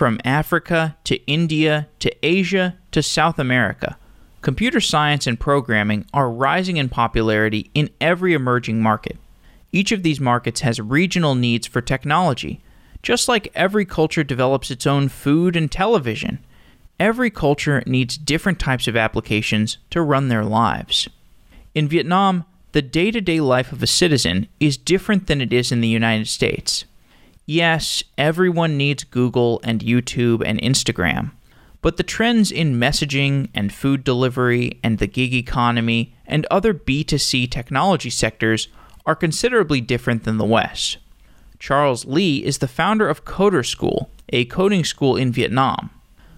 From Africa to India to Asia to South America, computer science and programming are rising in popularity in every emerging market. Each of these markets has regional needs for technology. Just like every culture develops its own food and television, every culture needs different types of applications to run their lives. In Vietnam, the day to day life of a citizen is different than it is in the United States. Yes, everyone needs Google and YouTube and Instagram, but the trends in messaging and food delivery and the gig economy and other B2C technology sectors are considerably different than the West. Charles Lee is the founder of Coder School, a coding school in Vietnam.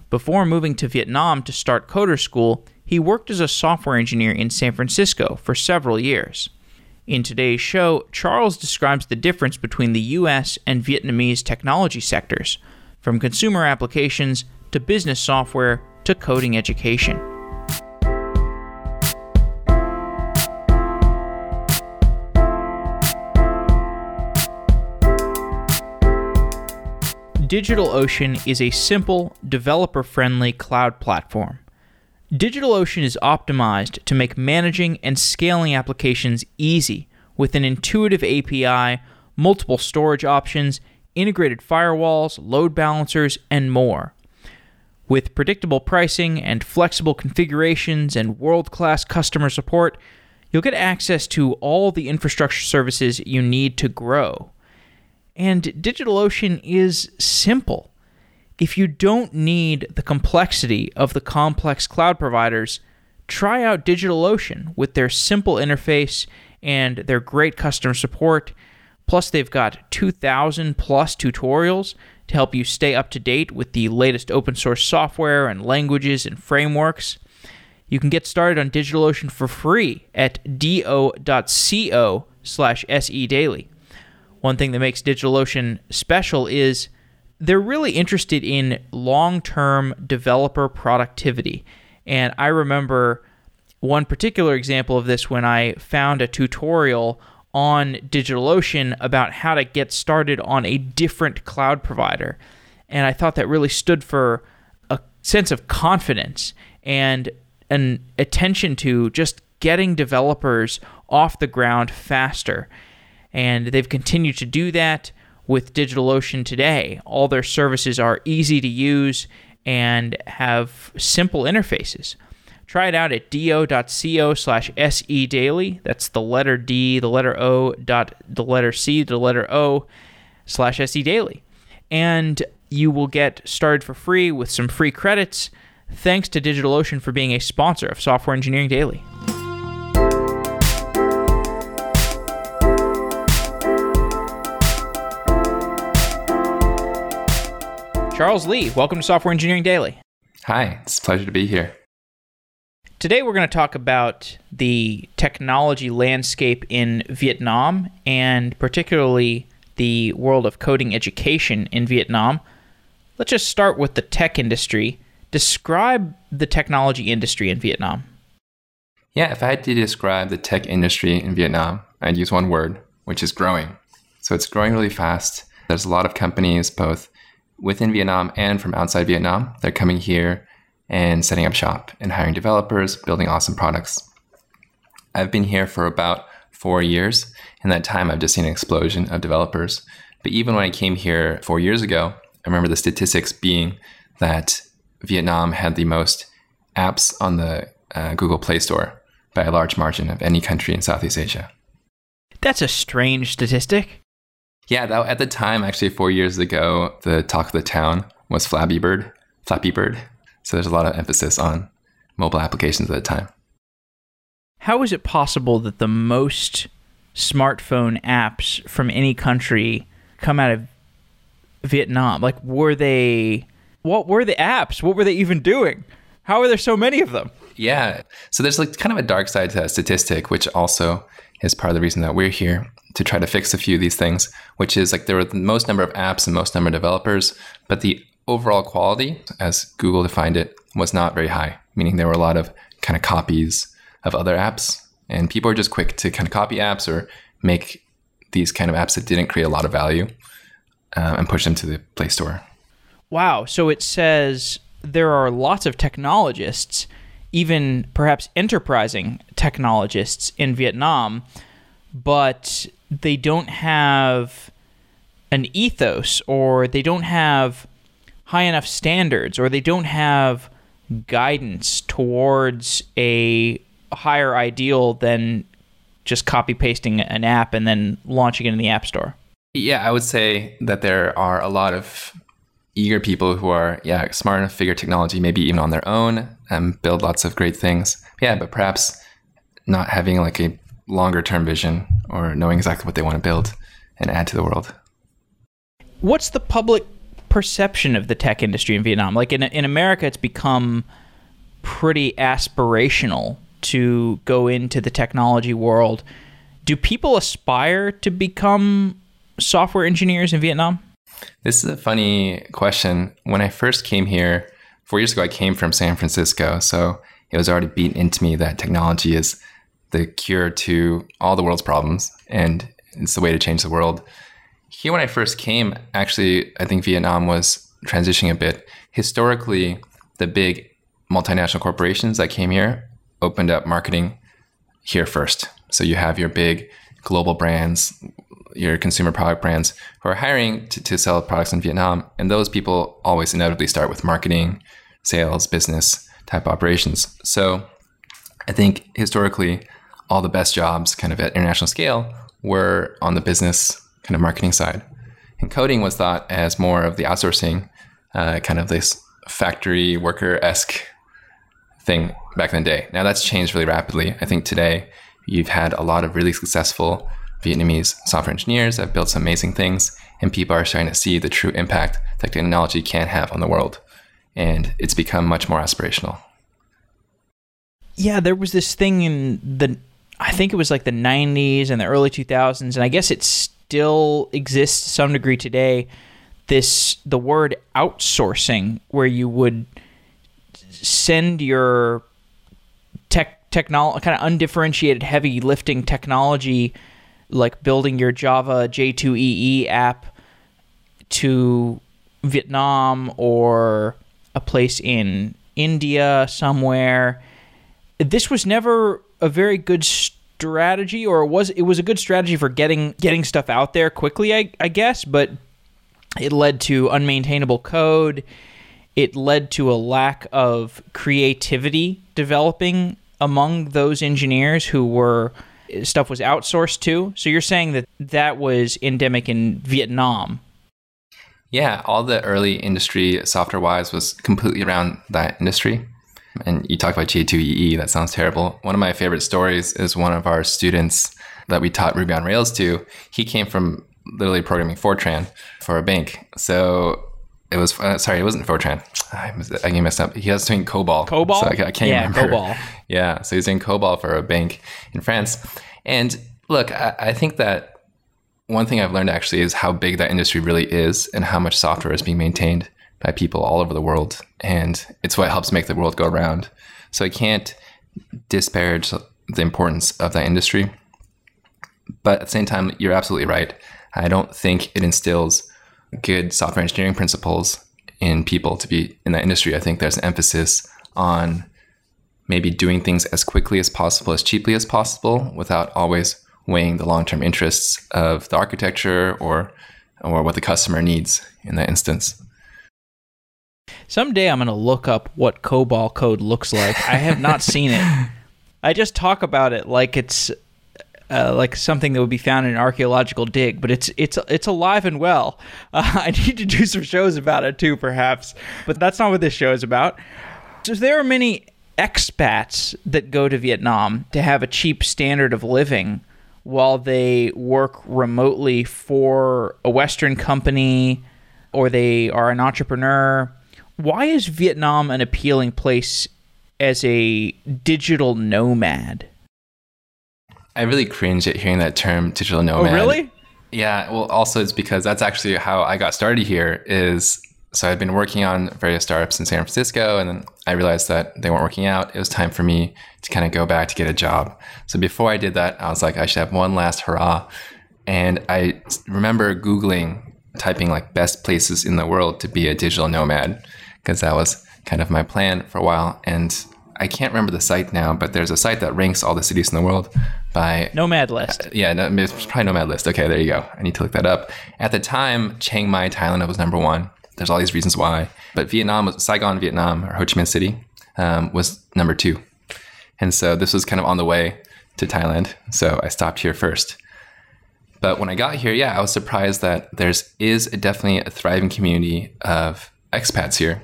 Before moving to Vietnam to start Coder School, he worked as a software engineer in San Francisco for several years. In today's show, Charles describes the difference between the US and Vietnamese technology sectors, from consumer applications to business software to coding education. DigitalOcean is a simple, developer friendly cloud platform. DigitalOcean is optimized to make managing and scaling applications easy with an intuitive API, multiple storage options, integrated firewalls, load balancers, and more. With predictable pricing and flexible configurations and world class customer support, you'll get access to all the infrastructure services you need to grow. And DigitalOcean is simple. If you don't need the complexity of the complex cloud providers, try out DigitalOcean with their simple interface and their great customer support. Plus, they've got 2,000 plus tutorials to help you stay up to date with the latest open source software and languages and frameworks. You can get started on DigitalOcean for free at do.co slash sedaily. One thing that makes DigitalOcean special is they're really interested in long term developer productivity. And I remember one particular example of this when I found a tutorial on DigitalOcean about how to get started on a different cloud provider. And I thought that really stood for a sense of confidence and an attention to just getting developers off the ground faster and they've continued to do that with DigitalOcean today. All their services are easy to use and have simple interfaces. Try it out at do.co slash se daily. That's the letter D, the letter O, dot the letter C, the letter O slash se daily. And you will get started for free with some free credits. Thanks to DigitalOcean for being a sponsor of Software Engineering Daily. Charles Lee, welcome to Software Engineering Daily. Hi, it's a pleasure to be here. Today we're going to talk about the technology landscape in Vietnam and particularly the world of coding education in Vietnam. Let's just start with the tech industry. Describe the technology industry in Vietnam. Yeah, if I had to describe the tech industry in Vietnam, I'd use one word, which is growing. So it's growing really fast. There's a lot of companies, both within Vietnam and from outside Vietnam. They're coming here and setting up shop and hiring developers, building awesome products. I've been here for about four years. In that time, I've just seen an explosion of developers. But even when I came here four years ago, I remember the statistics being that Vietnam had the most apps on the uh, Google Play Store by a large margin of any country in Southeast Asia. That's a strange statistic. Yeah, that, at the time, actually, four years ago, the talk of the town was Flappy Bird. Flappy Bird. So there's a lot of emphasis on mobile applications at the time. How is it possible that the most smartphone apps from any country come out of Vietnam? Like, were they. What were the apps? What were they even doing? How are there so many of them? Yeah. So there's like kind of a dark side to that statistic, which also is part of the reason that we're here to try to fix a few of these things, which is like there were the most number of apps and most number of developers, but the overall quality, as Google defined it, was not very high, meaning there were a lot of kind of copies of other apps. And people are just quick to kind of copy apps or make these kind of apps that didn't create a lot of value uh, and push them to the Play Store. Wow. So it says there are lots of technologists, even perhaps enterprising technologists in Vietnam, but they don't have an ethos or they don't have high enough standards or they don't have guidance towards a higher ideal than just copy pasting an app and then launching it in the app store. Yeah, I would say that there are a lot of eager people who are yeah smart enough to figure technology maybe even on their own and build lots of great things. Yeah, but perhaps not having like a longer term vision or knowing exactly what they want to build and add to the world. What's the public perception of the tech industry in Vietnam? Like in in America, it's become pretty aspirational to go into the technology world. Do people aspire to become software engineers in Vietnam? This is a funny question. When I first came here, four years ago, I came from San Francisco. So it was already beaten into me that technology is the cure to all the world's problems and it's the way to change the world. Here, when I first came, actually, I think Vietnam was transitioning a bit. Historically, the big multinational corporations that came here opened up marketing here first. So you have your big global brands, your consumer product brands who are hiring to, to sell products in Vietnam. And those people always inevitably start with marketing, sales, business type operations. So I think historically, all the best jobs kind of at international scale were on the business kind of marketing side. And coding was thought as more of the outsourcing, uh, kind of this factory worker esque thing back in the day. Now that's changed really rapidly. I think today you've had a lot of really successful Vietnamese software engineers that have built some amazing things, and people are starting to see the true impact that technology can have on the world. And it's become much more aspirational. Yeah, there was this thing in the, I think it was like the 90s and the early 2000s, and I guess it still exists to some degree today. This, the word outsourcing, where you would send your tech technology kind of undifferentiated heavy lifting technology like building your Java J2EE app to Vietnam or a place in India somewhere. This was never a very good strategy or it was it was a good strategy for getting getting stuff out there quickly I, I guess but it led to unmaintainable code it led to a lack of creativity developing among those engineers who were stuff was outsourced to. So you're saying that that was endemic in Vietnam. Yeah, all the early industry software wise was completely around that industry. And you talk about J2EE, that sounds terrible. One of my favorite stories is one of our students that we taught Ruby on Rails to. He came from literally programming Fortran for a bank. So it was uh, sorry, it wasn't Fortran. I, I messed up. He was doing COBOL. COBOL. So I, I can't yeah, remember. COBOL. Yeah, so he's doing COBOL for a bank in France. And look, I, I think that one thing I've learned actually is how big that industry really is, and how much software is being maintained by people all over the world, and it's what helps make the world go around. So I can't disparage the importance of that industry, but at the same time, you're absolutely right. I don't think it instills good software engineering principles in people to be in that industry. I think there's an emphasis on maybe doing things as quickly as possible, as cheaply as possible, without always weighing the long-term interests of the architecture or or what the customer needs in that instance. Someday I'm going to look up what COBOL code looks like. I have not seen it. I just talk about it like it's uh, like something that would be found in an archaeological dig, but it's it's it's alive and well. Uh, I need to do some shows about it too, perhaps, but that's not what this show is about. So there are many expats that go to Vietnam to have a cheap standard of living while they work remotely for a Western company or they are an entrepreneur. Why is Vietnam an appealing place as a digital nomad? I really cringe at hearing that term digital oh, nomad. Oh, really? Yeah. Well, also it's because that's actually how I got started here. Is so I'd been working on various startups in San Francisco, and then I realized that they weren't working out. It was time for me to kind of go back to get a job. So before I did that, I was like, I should have one last hurrah. And I remember Googling typing like best places in the world to be a digital nomad because that was kind of my plan for a while. And I can't remember the site now, but there's a site that ranks all the cities in the world by Nomad List. Uh, yeah, no, it's probably Nomad List. Okay, there you go. I need to look that up. At the time, Chiang Mai, Thailand was number one. There's all these reasons why, but Vietnam was Saigon, Vietnam, or Ho Chi Minh City um, was number two. And so this was kind of on the way to Thailand. So I stopped here first. But when I got here, yeah, I was surprised that there's is definitely a thriving community of expats here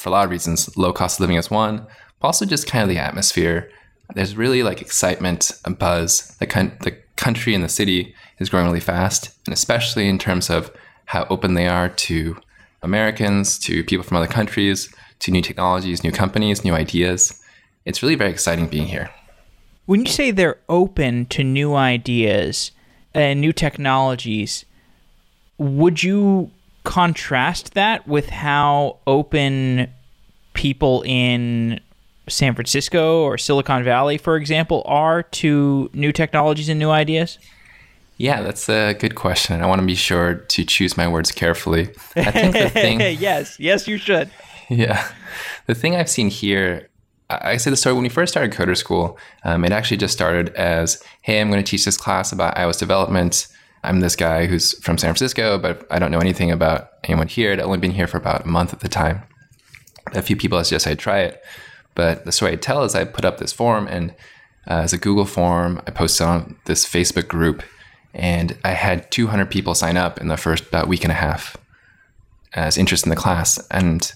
for a lot of reasons. Low cost of living is one, but also just kind of the atmosphere. There's really like excitement, and buzz. The, con- the country and the city is growing really fast, and especially in terms of how open they are to Americans, to people from other countries, to new technologies, new companies, new ideas. It's really very exciting being here. When you say they're open to new ideas and new technologies, would you contrast that with how open people in San Francisco or Silicon Valley, for example, are to new technologies and new ideas? Yeah, that's a good question. I want to be sure to choose my words carefully. I think the thing. yes, yes, you should. Yeah. The thing I've seen here, I say the story when we first started Coder School, um, it actually just started as hey, I'm going to teach this class about iOS development. I'm this guy who's from San Francisco, but I don't know anything about anyone here. I'd only been here for about a month at the time. A few people suggested I try it. But the story I tell is I put up this form, and uh, as a Google form, I posted on this Facebook group, and I had 200 people sign up in the first about week and a half as interest in the class. And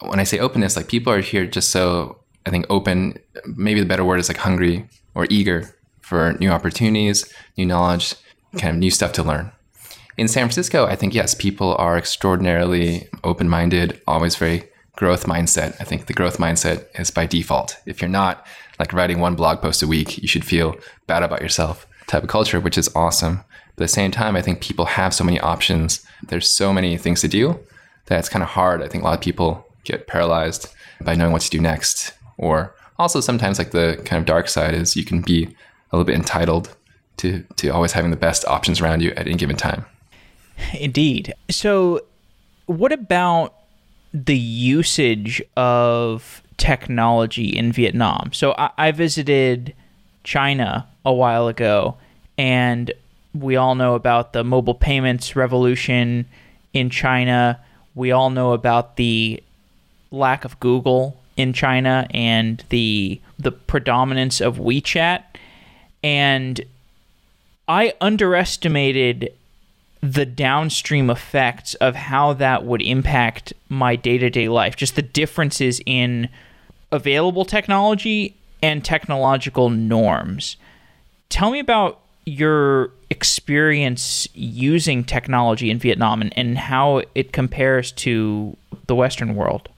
when I say openness, like people are here just so I think open. Maybe the better word is like hungry or eager for new opportunities, new knowledge, kind of new stuff to learn. In San Francisco, I think yes, people are extraordinarily open-minded, always very growth mindset. I think the growth mindset is by default. If you're not like writing one blog post a week, you should feel bad about yourself type of culture, which is awesome. But at the same time, I think people have so many options. There's so many things to do that it's kind of hard. I think a lot of people get paralyzed by knowing what to do next. Or also sometimes like the kind of dark side is you can be a little bit entitled to, to always having the best options around you at any given time. Indeed. So what about the usage of technology in Vietnam? So I, I visited China a while ago and we all know about the mobile payments revolution in China. We all know about the lack of Google in China and the the predominance of WeChat and I underestimated the downstream effects of how that would impact my day-to-day life just the differences in available technology and technological norms tell me about your experience using technology in Vietnam and, and how it compares to the Western world.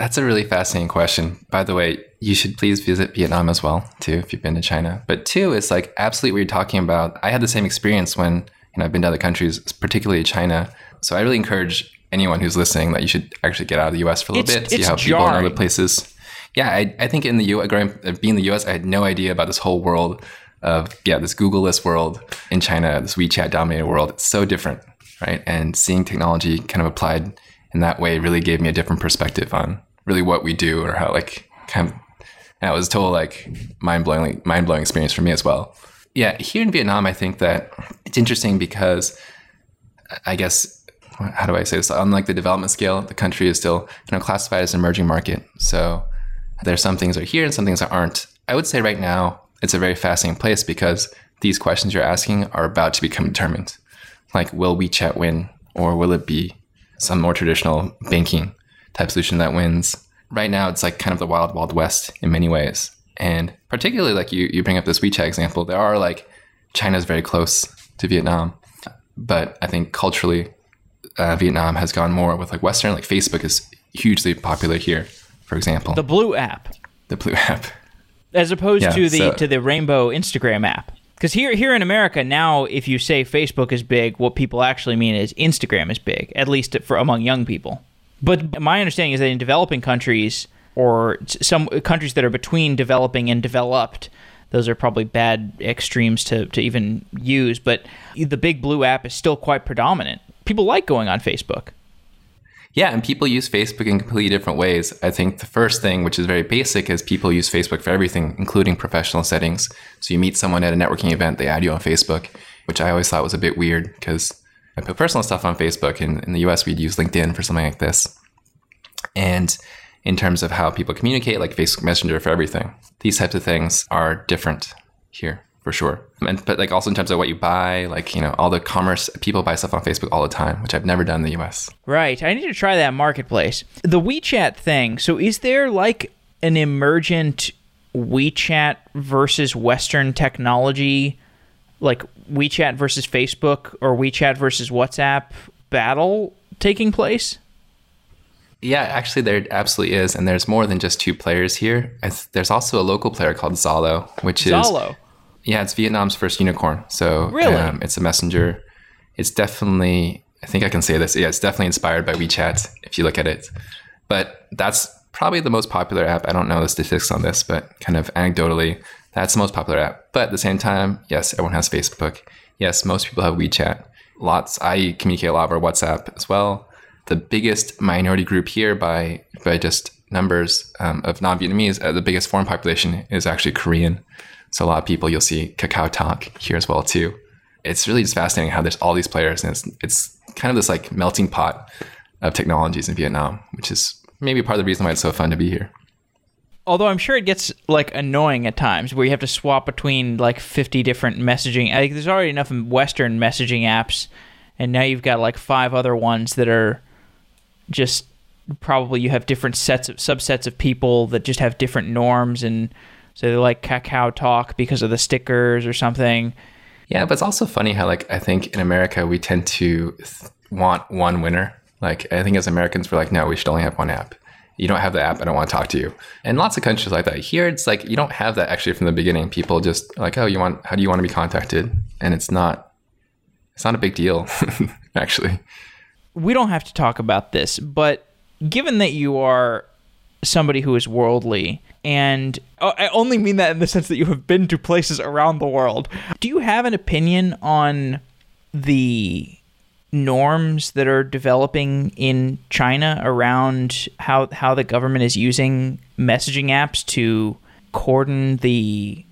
That's a really fascinating question. By the way, you should please visit Vietnam as well, too, if you've been to China. But two is like absolutely what you're talking about. I had the same experience when you know I've been to other countries, particularly China. So I really encourage anyone who's listening that you should actually get out of the US for a little it's, bit, see how jarring. people in other places. Yeah, I, I think in the U.S., growing, uh, being in the US, I had no idea about this whole world of yeah this Google-less world in China, this WeChat dominated world. It's so different, right? And seeing technology kind of applied in that way really gave me a different perspective on really what we do or how like kind of that was a total like mind blowing mind blowing experience for me as well. Yeah, here in Vietnam, I think that it's interesting because I guess how do I say this? Unlike the development scale, the country is still you know classified as an emerging market. So there's some things that are here and some things that aren't. I would say right now it's a very fascinating place because these questions you're asking are about to become determined. Like, will WeChat win, or will it be some more traditional banking type solution that wins? Right now, it's like kind of the wild, wild west in many ways. And particularly, like you, you bring up this WeChat example, there are like China's very close to Vietnam, but I think culturally, uh, Vietnam has gone more with like Western, like Facebook is hugely popular here, for example. The Blue app, the Blue app, as opposed Yeah, to the so- to the Rainbow Instagram app. Because here here in America now, if you say Facebook is big, what people actually mean is Instagram is big, at least for among young people. But my understanding is that in developing countries or some countries that are between developing and developed, those are probably bad extremes to, to even use. But the Big Blue app is still quite predominant. people like going on Facebook. Yeah, and people use Facebook in completely different ways. I think the first thing, which is very basic, is people use Facebook for everything, including professional settings. So you meet someone at a networking event, they add you on Facebook, which I always thought was a bit weird because I put personal stuff on Facebook. And in the US, we'd use LinkedIn for something like this. And in terms of how people communicate, like Facebook Messenger for everything, these types of things are different here for sure. And but like also in terms of what you buy, like you know, all the commerce people buy stuff on Facebook all the time, which I've never done in the US. Right. I need to try that marketplace. The WeChat thing. So is there like an emergent WeChat versus Western technology, like WeChat versus Facebook or WeChat versus WhatsApp battle taking place? Yeah, actually, there absolutely is, and there's more than just two players here. There's also a local player called Zalo, which Zalo. is Zalo. Yeah, it's Vietnam's first unicorn. So really, um, it's a messenger. It's definitely, I think I can say this. Yeah, it's definitely inspired by WeChat if you look at it. But that's probably the most popular app. I don't know the statistics on this, but kind of anecdotally, that's the most popular app. But at the same time, yes, everyone has Facebook. Yes, most people have WeChat. Lots. I communicate a lot over WhatsApp as well. The biggest minority group here by by just numbers um, of non-Vietnamese, uh, the biggest foreign population is actually Korean. So a lot of people you'll see Kakao Talk here as well too. It's really just fascinating how there's all these players and it's it's kind of this like melting pot of technologies in Vietnam, which is maybe part of the reason why it's so fun to be here. Although I'm sure it gets like annoying at times where you have to swap between like 50 different messaging. Like there's already enough Western messaging apps, and now you've got like five other ones that are just probably you have different sets of subsets of people that just have different norms and so they like Kakao Talk because of the stickers or something. Yeah, but it's also funny how like I think in America we tend to th- want one winner. Like I think as Americans we're like, no, we should only have one app. You don't have the app, I don't want to talk to you. And lots of countries like that. Here it's like you don't have that actually from the beginning. People just like, oh, you want how do you want to be contacted? And it's not it's not a big deal, actually. We don't have to talk about this, but given that you are somebody who is worldly, and oh, I only mean that in the sense that you have been to places around the world. Do you have an opinion on the norms that are developing in China around how how the government is using messaging apps to cordon the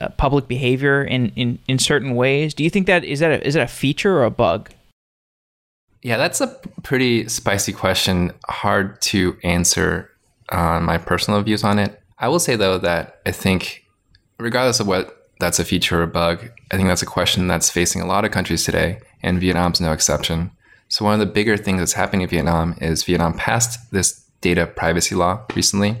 uh, public behavior in, in in certain ways? Do you think that is that a, is that a feature or a bug? Yeah, that's a pretty spicy question. Hard to answer on my personal views on it. I will say though that I think, regardless of what that's a feature or a bug, I think that's a question that's facing a lot of countries today, and Vietnam's no exception. So one of the bigger things that's happening in Vietnam is Vietnam passed this data privacy law recently,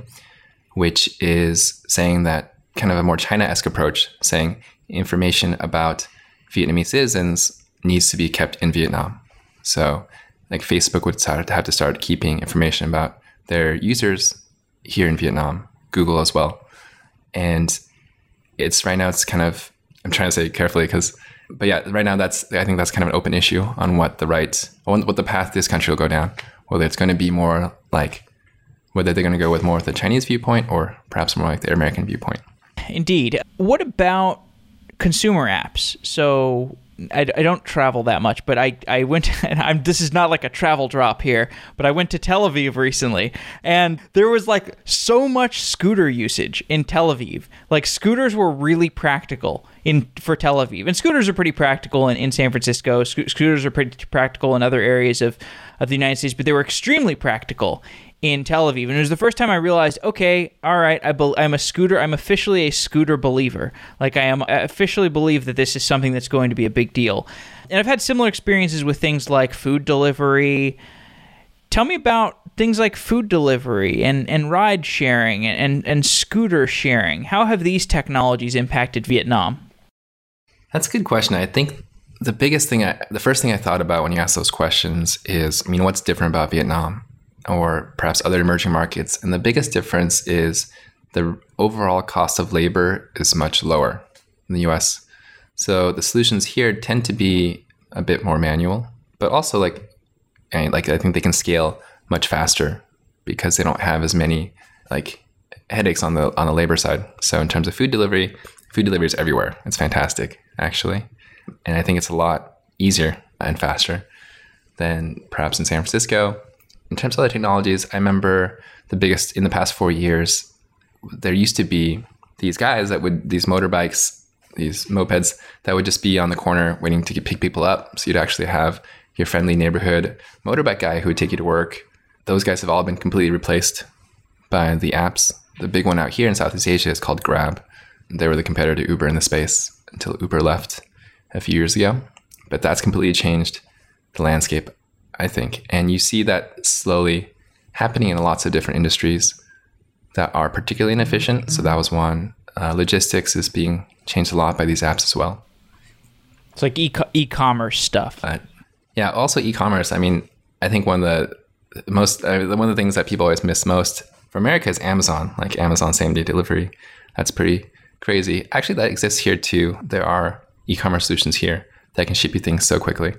which is saying that kind of a more China-esque approach, saying information about Vietnamese citizens needs to be kept in Vietnam. So like Facebook would start have to start keeping information about their users here in Vietnam, Google as well. And it's right now, it's kind of, I'm trying to say it carefully because, but yeah, right now that's, I think that's kind of an open issue on what the right, what the path this country will go down, whether it's going to be more like, whether they're going to go with more of the Chinese viewpoint or perhaps more like the American viewpoint. Indeed. What about consumer apps? So I, I don't travel that much, but I, I went, and I'm, this is not like a travel drop here, but I went to Tel Aviv recently, and there was like so much scooter usage in Tel Aviv. Like scooters were really practical in for Tel Aviv, and scooters are pretty practical in, in San Francisco. Sco- scooters are pretty practical in other areas of, of the United States, but they were extremely practical in Tel Aviv. And it was the first time I realized, okay, all right, I be- I'm a scooter. I'm officially a scooter believer. Like I am I officially believe that this is something that's going to be a big deal. And I've had similar experiences with things like food delivery. Tell me about things like food delivery and, and ride sharing and, and, scooter sharing. How have these technologies impacted Vietnam? That's a good question. I think the biggest thing, I, the first thing I thought about when you asked those questions is, I mean, what's different about Vietnam? Or perhaps other emerging markets. And the biggest difference is the overall cost of labor is much lower in the US. So the solutions here tend to be a bit more manual, but also like and like I think they can scale much faster because they don't have as many like headaches on the on the labor side. So in terms of food delivery, food delivery is everywhere. It's fantastic actually. And I think it's a lot easier and faster. than perhaps in San Francisco. In terms of other technologies, I remember the biggest in the past four years, there used to be these guys that would, these motorbikes, these mopeds that would just be on the corner waiting to pick people up. So you'd actually have your friendly neighborhood motorbike guy who would take you to work. Those guys have all been completely replaced by the apps. The big one out here in Southeast Asia is called Grab. They were the competitor to Uber in the space until Uber left a few years ago. But that's completely changed the landscape, I think. And you see that slowly happening in lots of different industries that are particularly inefficient. So that was one. Uh, logistics is being changed a lot by these apps as well. It's like e- e-commerce stuff. Uh, yeah, also e-commerce. I mean, I think one of the most uh, one of the things that people always miss most for America is Amazon, like Amazon same day delivery. That's pretty crazy. Actually, that exists here too. There are e-commerce solutions here that can ship you things so quickly.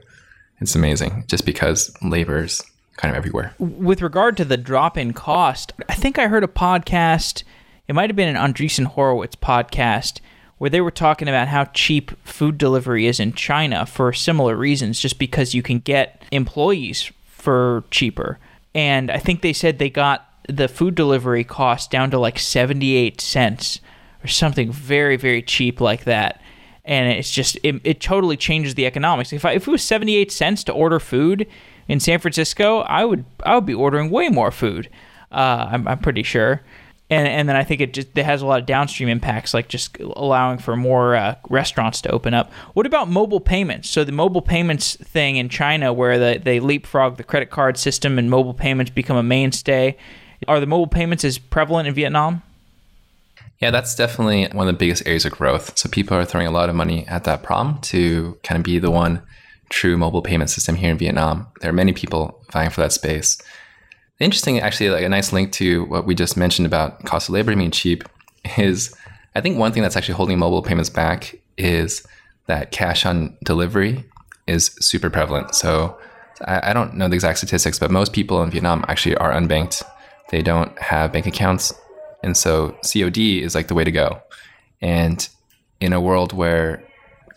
It's amazing, just because labor's kind of everywhere. With regard to the drop in cost, I think I heard a podcast. It might have been an Andreessen Horowitz podcast where they were talking about how cheap food delivery is in China for similar reasons, just because you can get employees for cheaper. And I think they said they got the food delivery cost down to like 78 cents or something very, very cheap like that. And it's just, it, it totally changes the economics. If, I, if it was 78 cents to order food in San Francisco, I would, I would be ordering way more food. Uh, I'm, I'm pretty sure and and then I think it just it has a lot of downstream impacts, like just allowing for more uh, restaurants to open up. What about mobile payments? So the mobile payments thing in China, where the, they leapfrog the credit card system and mobile payments become a mainstay, are the mobile payments as prevalent in Vietnam? Yeah, that's definitely one of the biggest areas of growth. So people are throwing a lot of money at that problem to kind of be the one true mobile payment system here in Vietnam. There are many people vying for that space. Interesting, actually, like a nice link to what we just mentioned about cost of labor being cheap is I think one thing that's actually holding mobile payments back is that cash on delivery is super prevalent. So I, I don't know the exact statistics, but most people in Vietnam actually are unbanked. They don't have bank accounts. And so COD is like the way to go. And in a world where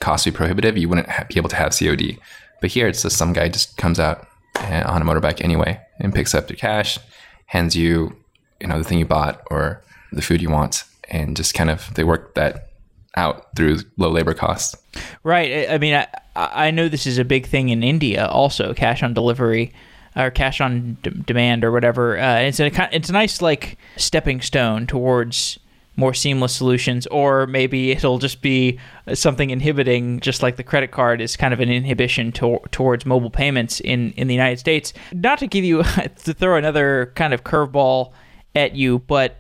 costs be prohibitive, you wouldn't be able to have COD. But here it's just some guy just comes out eh, on a motorbike anyway and picks up the cash, hands you, you know, the thing you bought or the food you want, and just kind of they work that out through low labor costs. Right. I mean, I, I know this is a big thing in India, also cash on delivery or cash on d- demand or whatever. Uh, it's a it's a nice like stepping stone towards more seamless solutions, or maybe it'll just be something inhibiting, just like the credit card is kind of an inhibition to, towards mobile payments in, in the United States. Not to give you, to throw another kind of curveball at you, but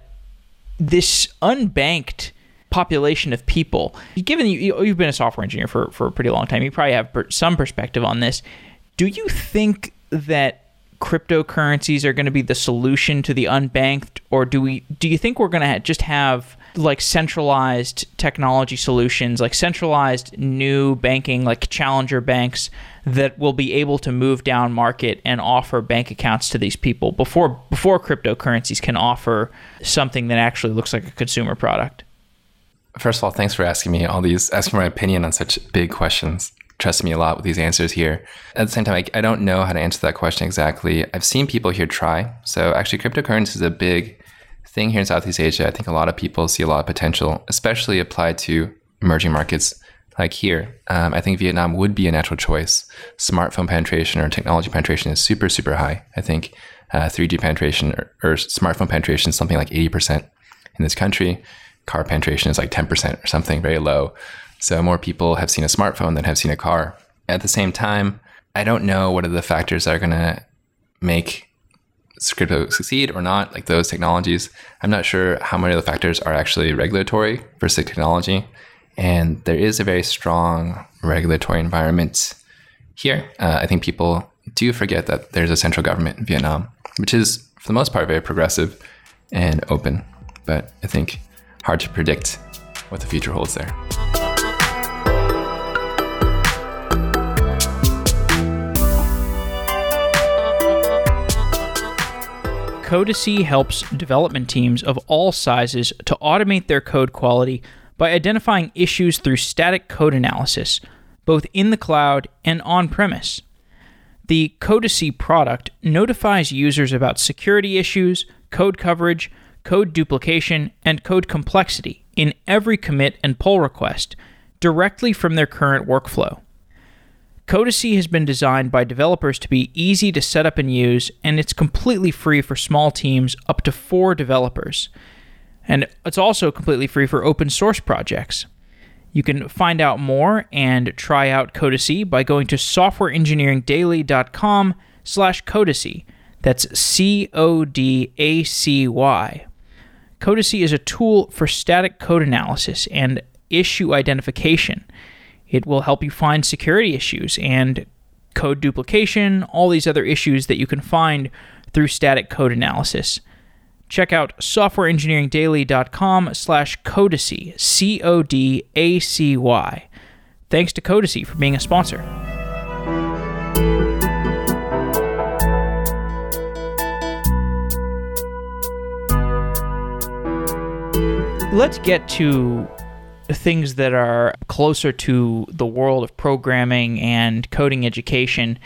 this unbanked population of people, given you, you've been a software engineer for, for a pretty long time, you probably have some perspective on this. Do you think that cryptocurrencies are going to be the solution to the unbanked or do we do you think we're going to just have like centralized technology solutions like centralized new banking like challenger banks that will be able to move down market and offer bank accounts to these people before before cryptocurrencies can offer something that actually looks like a consumer product? First of all thanks for asking me all these asking my opinion on such big questions trusted me a lot with these answers here. At the same time, I, I don't know how to answer that question exactly. I've seen people here try. So actually, cryptocurrency is a big thing here in Southeast Asia. I think a lot of people see a lot of potential, especially applied to emerging markets like here. Um, I think Vietnam would be a natural choice. Smartphone penetration or technology penetration is super, super high. I think uh, 3G penetration or, or smartphone penetration is something like 80% in this country. Car penetration is like 10% or something very low. So more people have seen a smartphone than have seen a car. At the same time, I don't know what are the factors that are going to make crypto succeed or not, like those technologies. I'm not sure how many of the factors are actually regulatory versus technology. And there is a very strong regulatory environment here. Uh, I think people do forget that there's a central government in Vietnam, which is, for the most part, very progressive and open. But I think hard to predict what the future holds there. Codacy helps development teams of all sizes to automate their code quality by identifying issues through static code analysis, both in the cloud and on premise. The Codacy product notifies users about security issues, code coverage, code duplication, and code complexity in every commit and pull request directly from their current workflow. Codacy has been designed by developers to be easy to set up and use, and it's completely free for small teams up to four developers. And it's also completely free for open source projects. You can find out more and try out Codacy by going to softwareengineeringdaily.com slash Codacy. That's C-O-D-A-C-Y. Codacy is a tool for static code analysis and issue identification. It will help you find security issues and code duplication, all these other issues that you can find through static code analysis. Check out softwareengineeringdaily.com slash Codacy, C-O-D-A-C-Y. Thanks to Codacy for being a sponsor. Let's get to things that are closer to the world of programming and coding education.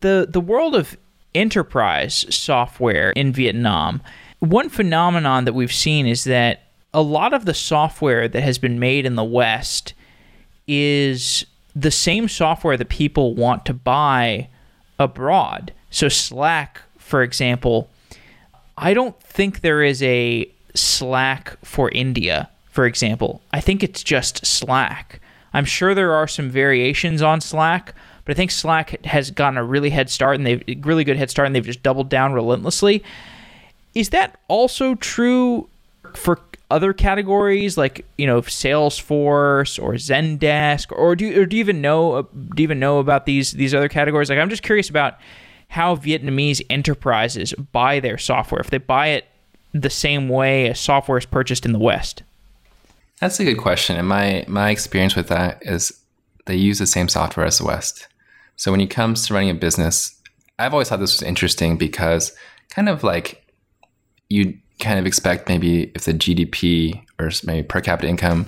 The the world of enterprise software in Vietnam. One phenomenon that we've seen is that a lot of the software that has been made in the West is the same software that people want to buy abroad. So Slack, for example, I don't think there is a Slack for India, for example. I think it's just Slack. I'm sure there are some variations on Slack, but I think Slack has gotten a really head start and they've really good head start and they've just doubled down relentlessly. Is that also true for other categories like you know Salesforce or Zendesk or do or do you even know do you even know about these these other categories? Like I'm just curious about how Vietnamese enterprises buy their software. If they buy it the same way as software is purchased in the West? That's a good question. And my, my experience with that is they use the same software as the West. So when it comes to running a business, I've always thought this was interesting because kind of like you kind of expect maybe if the GDP or maybe per capita income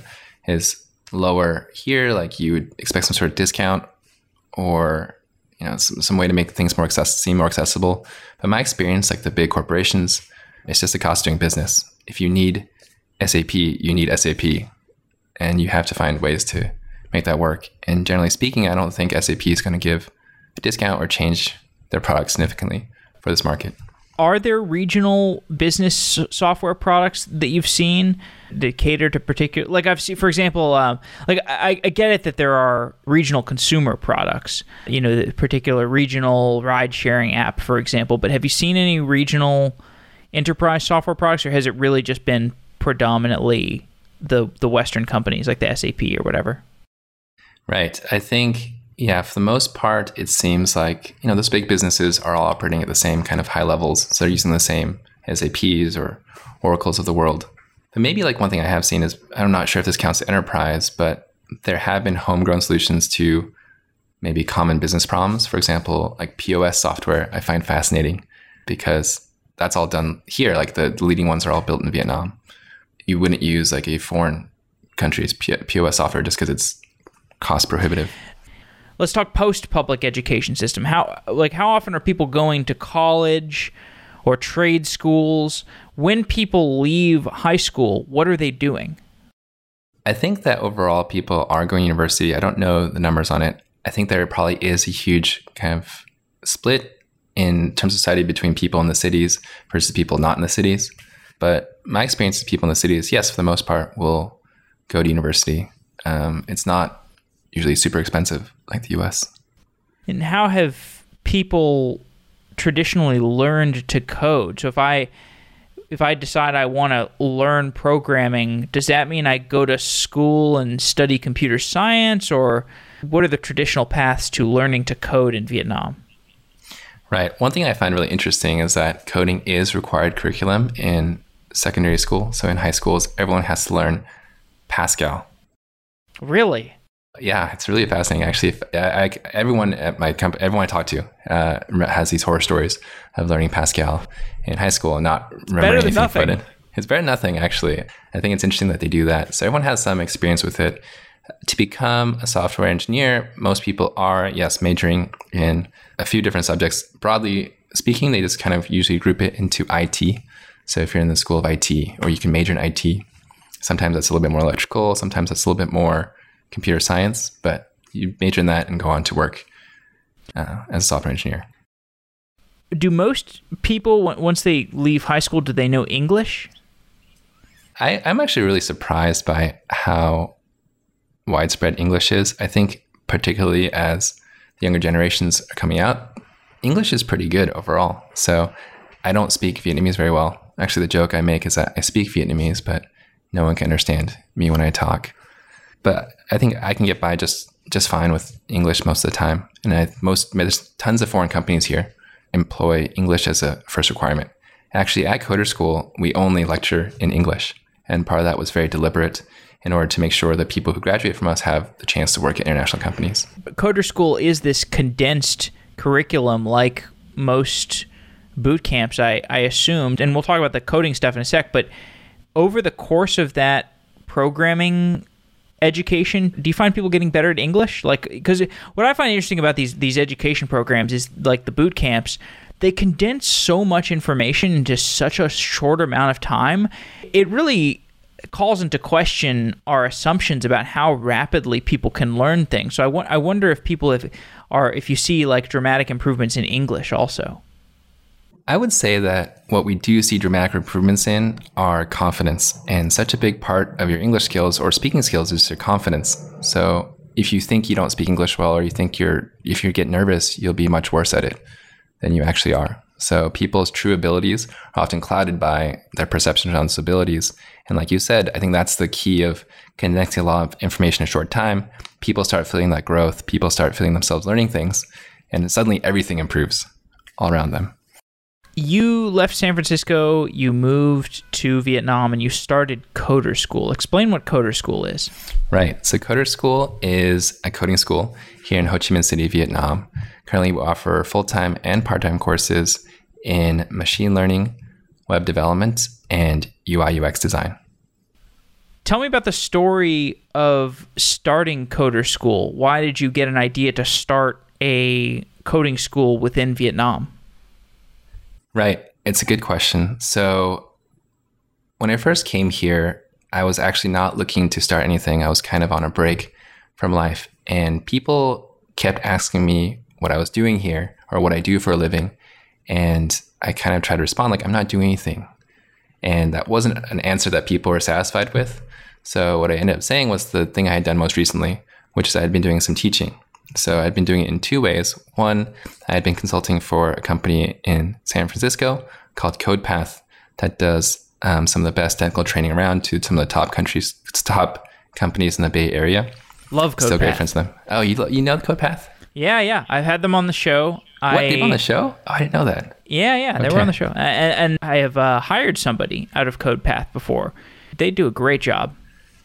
is lower here, like you would expect some sort of discount or you know some, some way to make things more access- seem more accessible. But my experience, like the big corporations, it's just the cost of doing business. If you need SAP, you need SAP, and you have to find ways to make that work. And generally speaking, I don't think SAP is going to give a discount or change their product significantly for this market. Are there regional business software products that you've seen that cater to particular? Like I've seen, for example, um, like I, I, get it that there are regional consumer products, you know, the particular regional ride sharing app, for example. But have you seen any regional enterprise software products, or has it really just been predominantly the the Western companies like the SAP or whatever? Right. I think yeah, for the most part, it seems like you know those big businesses are all operating at the same kind of high levels, so they're using the same SAPs or Oracles of the world. But maybe like one thing I have seen is I'm not sure if this counts as enterprise, but there have been homegrown solutions to maybe common business problems. For example, like POS software, I find fascinating because that's all done here. Like the, the leading ones are all built in Vietnam. You wouldn't use like a foreign country's POS software just because it's cost prohibitive. Let's talk post public education system. How like how often are people going to college or trade schools? When people leave high school, what are they doing? I think that overall people are going to university. I don't know the numbers on it. I think there probably is a huge kind of split in terms of society between people in the cities versus people not in the cities. But my experience with people in the city is yes, for the most part, will go to university. Um, it's not usually super expensive like the US. And how have people traditionally learned to code? So if I if I decide I want to learn programming, does that mean I go to school and study computer science or what are the traditional paths to learning to code in Vietnam? Right. One thing I find really interesting is that coding is required curriculum in secondary school. So in high schools, everyone has to learn Pascal. Really? Yeah, it's really fascinating. Actually, I, I, everyone at my company, everyone I talk to, uh, has these horror stories of learning Pascal in high school and not remembering than nothing. It's better than nothing, actually. I think it's interesting that they do that. So everyone has some experience with it. To become a software engineer, most people are, yes, majoring in a few different subjects. Broadly speaking, they just kind of usually group it into IT. So if you're in the school of IT, or you can major in IT, sometimes that's a little bit more electrical, sometimes that's a little bit more computer science, but you major in that and go on to work uh, as a software engineer. Do most people, once they leave high school, do they know English? I, I'm actually really surprised by how widespread English is. I think, particularly as the younger generations are coming out, English is pretty good overall. So I don't speak Vietnamese very well. Actually, the joke I make is that I speak Vietnamese, but no one can understand me when I talk. But I think I can get by just just fine with English most of the time. And I, most there's tons of foreign companies here employ English as a first requirement. Actually, at Coder School, we only lecture in English, and part of that was very deliberate in order to make sure that people who graduate from us have the chance to work at international companies. Coder School is this condensed curriculum like most boot camps, I, I assumed, and we'll talk about the coding stuff in a sec, but over the course of that programming education do you find people getting better at english? Like because what i find interesting about these these education programs is like the boot camps they condense so much information into such a short amount of time. It really calls into question our assumptions about how rapidly people can learn things. So i, I wonder if people if are if you see like dramatic improvements in english also I would say that what we do see dramatic improvements in are confidence. And such a big part of your English skills or speaking skills is your confidence. So if you think you don't speak English well, or you think you're, if you get nervous, you'll be much worse at it than you actually are. So people's true abilities are often clouded by their perception on those abilities. And like you said, I think that's the key of connecting a lot of information in a short time. People start feeling that growth. People start feeling themselves learning things. And suddenly everything improves all around them you left San Francisco, you moved to Vietnam, and you started Coder School. Explain what Coder School is. Right. So, Coder School is a coding school here in Ho Chi Minh City, Vietnam. Currently, we offer full time and part time courses in machine learning, web development, and UI UX design. Tell me about the story of starting Coder School. Why did you get an idea to start a coding school within Vietnam? Right. It's a good question. So, when I first came here, I was actually not looking to start anything. I was kind of on a break from life. And people kept asking me what I was doing here or what I do for a living. And I kind of tried to respond like, I'm not doing anything. And that wasn't an answer that people were satisfied with. So, what I ended up saying was the thing I had done most recently, which is I had been doing some teaching. So I'd been doing it in two ways. One, I had been consulting for a company in San Francisco called CodePath that does um, some of the best technical training around to some of the top countries, top companies in the Bay Area. Love CodePath. Still great friends with them. Oh, you you know CodePath? Yeah, yeah. I've had them on the show. What? I, they on the show? Oh, I didn't know that. Yeah, yeah. They okay. were on the show. And, and I have uh, hired somebody out of CodePath before. They do a great job.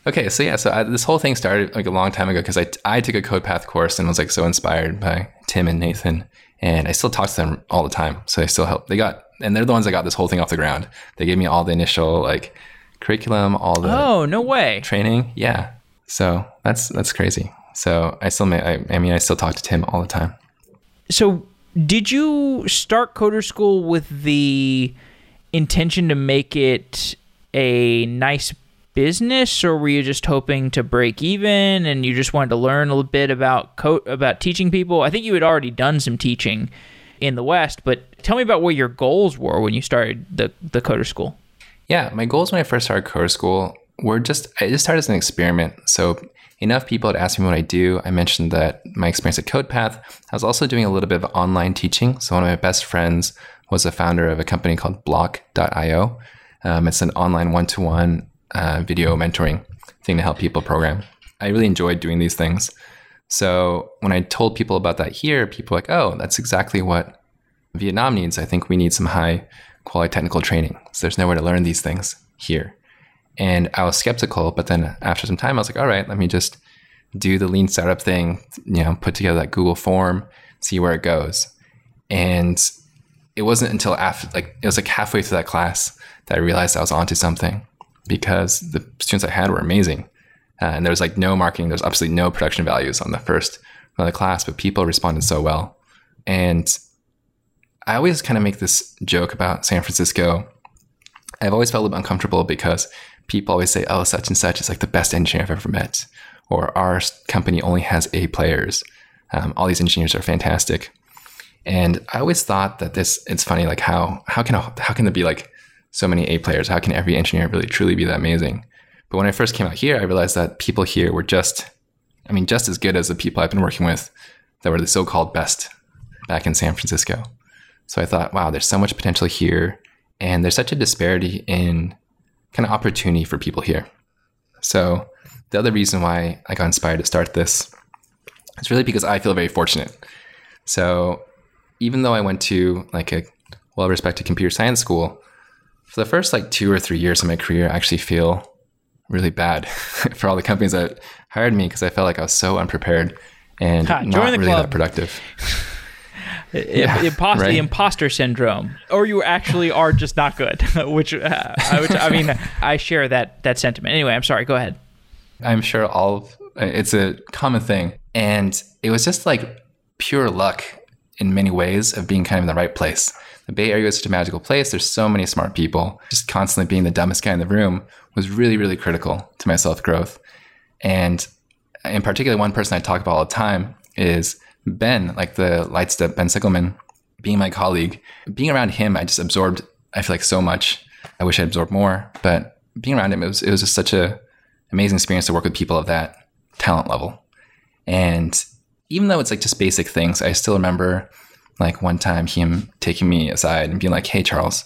Okay, so yeah, so I, this whole thing started like a long time ago because I, I took a CodePath course and was like so inspired by Tim and Nathan, and I still talk to them all the time. So they still help. They got and they're the ones that got this whole thing off the ground. They gave me all the initial like curriculum, all the oh no way training. Yeah, so that's that's crazy. So I still may, I, I mean I still talk to Tim all the time. So did you start Coder School with the intention to make it a nice business or were you just hoping to break even and you just wanted to learn a little bit about co- about teaching people? I think you had already done some teaching in the West, but tell me about what your goals were when you started the the coder school. Yeah, my goals when I first started coder school were just I just started as an experiment. So enough people had asked me what I do. I mentioned that my experience at CodePath. I was also doing a little bit of online teaching. So one of my best friends was a founder of a company called Bloc.io. Um, it's an online one-to-one uh, video mentoring thing to help people program. I really enjoyed doing these things. So when I told people about that here, people were like, oh, that's exactly what Vietnam needs. I think we need some high quality technical training. So there's nowhere to learn these things here. And I was skeptical, but then after some time, I was like, all right, let me just do the lean startup thing, you know, put together that Google form, see where it goes. And it wasn't until after, like, it was like halfway through that class that I realized I was onto something because the students I had were amazing. Uh, and there was like no marketing, there's absolutely no production values on the first of the class, but people responded so well. And I always kind of make this joke about San Francisco. I've always felt a little uncomfortable because people always say, oh, such and such is like the best engineer I've ever met. Or our company only has A players. Um, all these engineers are fantastic. And I always thought that this, it's funny, like how, how can, how can there be like so many A players? How can every engineer really truly be that amazing? But when I first came out here, I realized that people here were just, I mean, just as good as the people I've been working with that were the so called best back in San Francisco. So I thought, wow, there's so much potential here. And there's such a disparity in kind of opportunity for people here. So the other reason why I got inspired to start this is really because I feel very fortunate. So even though I went to like a well respected computer science school, for the first like two or three years of my career, I actually feel really bad for all the companies that hired me because I felt like I was so unprepared and ha, not really club. that productive. yeah, imposter, right? imposter syndrome, or you actually are just not good. which, uh, which I mean, I share that that sentiment. Anyway, I'm sorry. Go ahead. I'm sure all it's a common thing, and it was just like pure luck in many ways of being kind of in the right place. The Bay Area is such a magical place. There's so many smart people. Just constantly being the dumbest guy in the room was really, really critical to my self growth. And in particular, one person I talk about all the time is Ben, like the Lightstep, Ben Sigelman, being my colleague. Being around him, I just absorbed, I feel like so much. I wish I absorbed more, but being around him, it was, it was just such a amazing experience to work with people of that talent level. And even though it's like just basic things, I still remember like one time him taking me aside and being like, "Hey, Charles,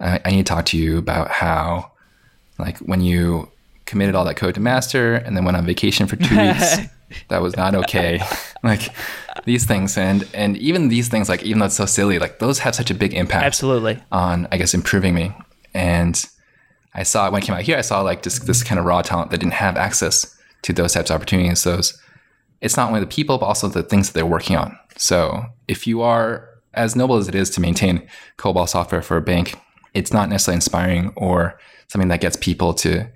I, I need to talk to you about how, like, when you committed all that code to master and then went on vacation for two weeks, that was not okay. like these things, and and even these things, like even though it's so silly, like those have such a big impact. Absolutely. On I guess improving me, and I saw when I came out here, I saw like just this kind of raw talent that didn't have access to those types of opportunities. Those it's not only the people, but also the things that they're working on. So if you are as noble as it is to maintain COBOL software for a bank, it's not necessarily inspiring or something that gets people to